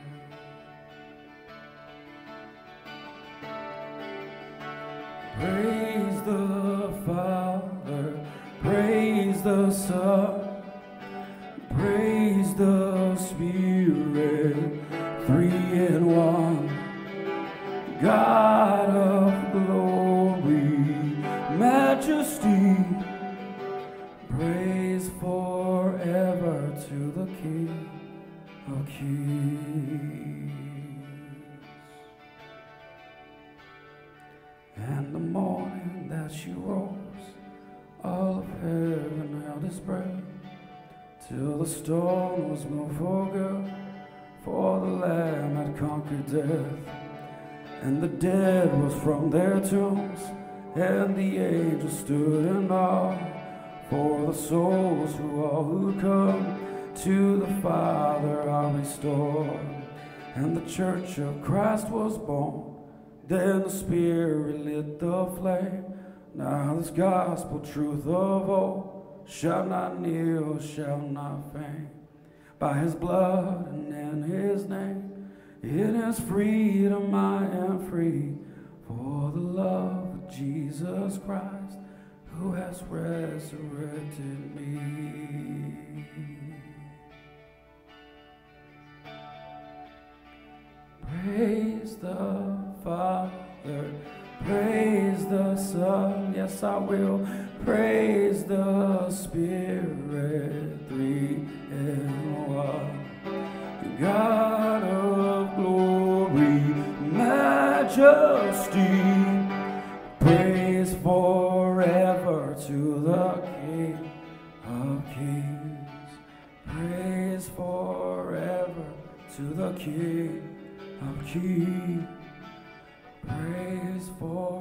Praise the Father, praise the Son, till the stone was for good, for the Lamb had conquered death. And the dead was from their tombs, and the angels stood in awe, for the souls who all who come to the Father are restored. And the church of Christ was born. Then the Spirit lit the flame. Now this gospel truth of all shall not kneel, shall not faint. By his blood and in his name, in his freedom I am free. For the love of Jesus Christ, who has resurrected me. Praise the Father, praise the Son, yes I will. Praise the Spirit, three in one. God of glory, majesty, praise forever to the King of kings. Praise forever to the King of kings. Praise forever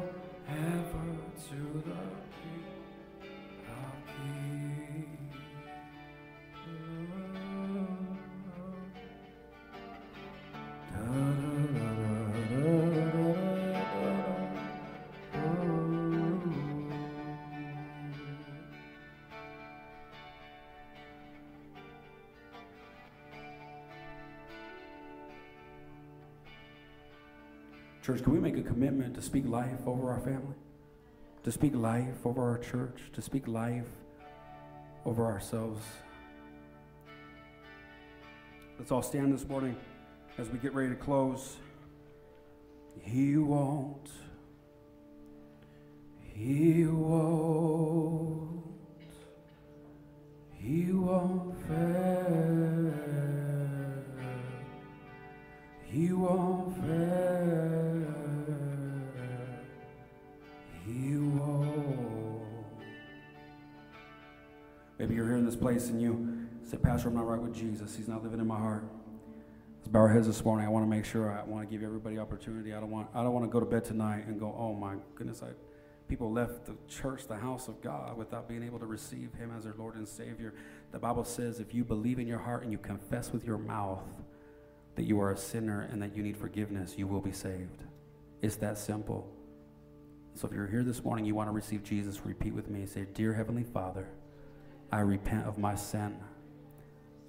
to speak life over our family? To speak life over our church? To speak life over ourselves? Let's all stand this morning as we get ready to close. He won't. He won't. He won't fail. He won't fail. This place and you say, Pastor, I'm not right with Jesus. He's not living in my heart. Let's bow our heads this morning. I want to make sure I want to give everybody opportunity. I don't want I don't want to go to bed tonight and go, oh my goodness, I people left the church, the house of God, without being able to receive him as their Lord and Savior. The Bible says if you believe in your heart and you confess with your mouth that you are a sinner and that you need forgiveness, you will be saved. It's that simple. So if you're here this morning, you want to receive Jesus, repeat with me. Say, Dear Heavenly Father, I repent of my sin.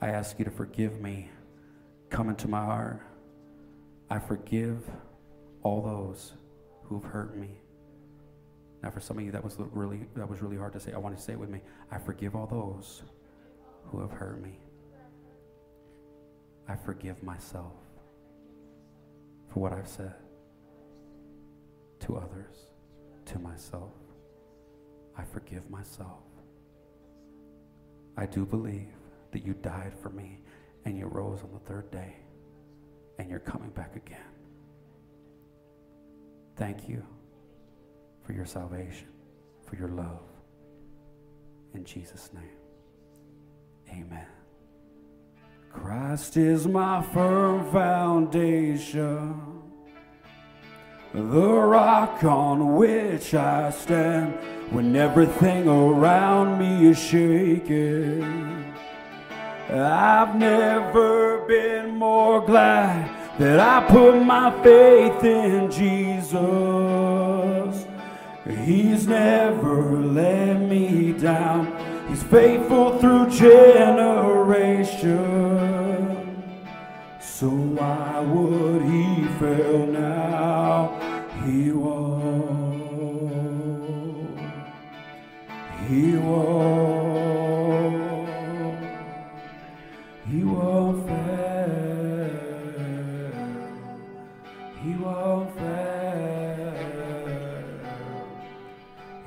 I ask you to forgive me. Come into my heart. I forgive all those who've hurt me. Now, for some of you, that was really that was really hard to say. I want to say it with me. I forgive all those who have hurt me. I forgive myself for what I've said to others, to myself. I forgive myself. I do believe that you died for me and you rose on the third day and you're coming back again. Thank you for your salvation, for your love. In Jesus' name, amen. Christ is my firm foundation, the rock on which I stand when everything around me is shaking. I've never been more glad that I put my faith in Jesus. He's never let me down. He's faithful through generation. So why would he fail now? He won't. He won't. He won't fail. He won't fail.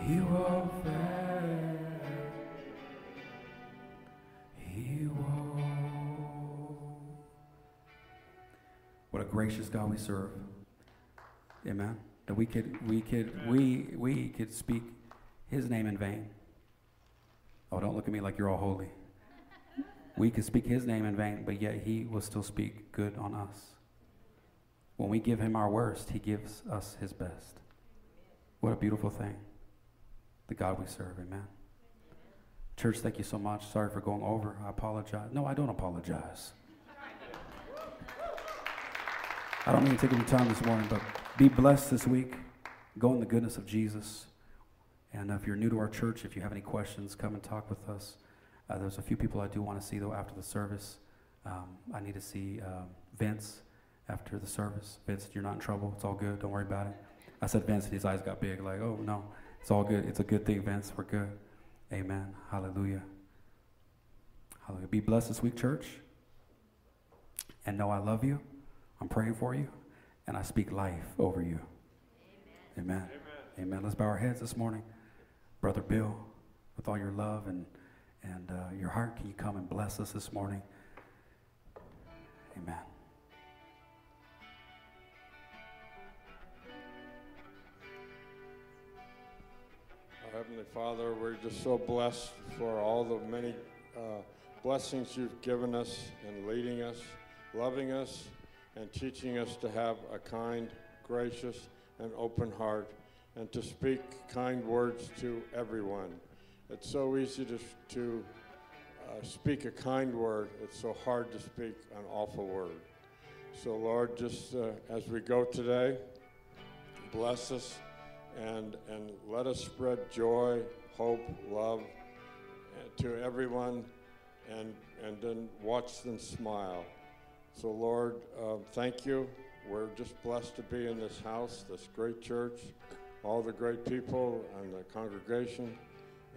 He won't fail. He won't. What a gracious God we serve. Amen. That we could we could we we could speak his name in vain. Oh, don't look at me like you're all holy. We could speak his name in vain, but yet he will still speak good on us. When we give him our worst, he gives us his best. What a beautiful thing. The God we serve, amen. Church, thank you so much. Sorry for going over. I apologize. No, I don't apologize. I don't mean to take any time this morning, but be blessed this week. Go in the goodness of Jesus. And if you're new to our church, if you have any questions, come and talk with us. Uh, there's a few people I do want to see, though, after the service. Um, I need to see um, Vince after the service. Vince, you're not in trouble. It's all good. Don't worry about it. I said Vince, and his eyes got big, like, oh, no. It's all good. It's a good thing, Vince. We're good. Amen. Hallelujah. Hallelujah. Be blessed this week, church. And know I love you. I'm praying for you. And I speak life over you. Amen. Amen. Amen. Let's bow our heads this morning. Brother Bill, with all your love and, and uh, your heart, can you come and bless us this morning? Amen. Our Heavenly Father, we're just so blessed for all the many uh, blessings you've given us and leading us, loving us, and teaching us to have a kind, gracious, and open heart, and to speak kind words to everyone. It's so easy to, to uh, speak a kind word, it's so hard to speak an awful word. So, Lord, just uh, as we go today, bless us and, and let us spread joy, hope, love uh, to everyone and, and then watch them smile. So, Lord, uh, thank you we're just blessed to be in this house, this great church, all the great people and the congregation,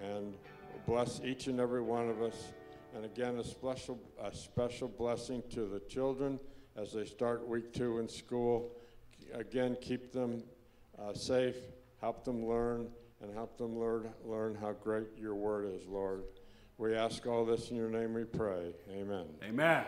and bless each and every one of us. And again, a special, a special blessing to the children as they start week two in school. Again, keep them uh, safe, help them learn, and help them learn, learn how great your word is, Lord. We ask all this in your name we pray. Amen. Amen.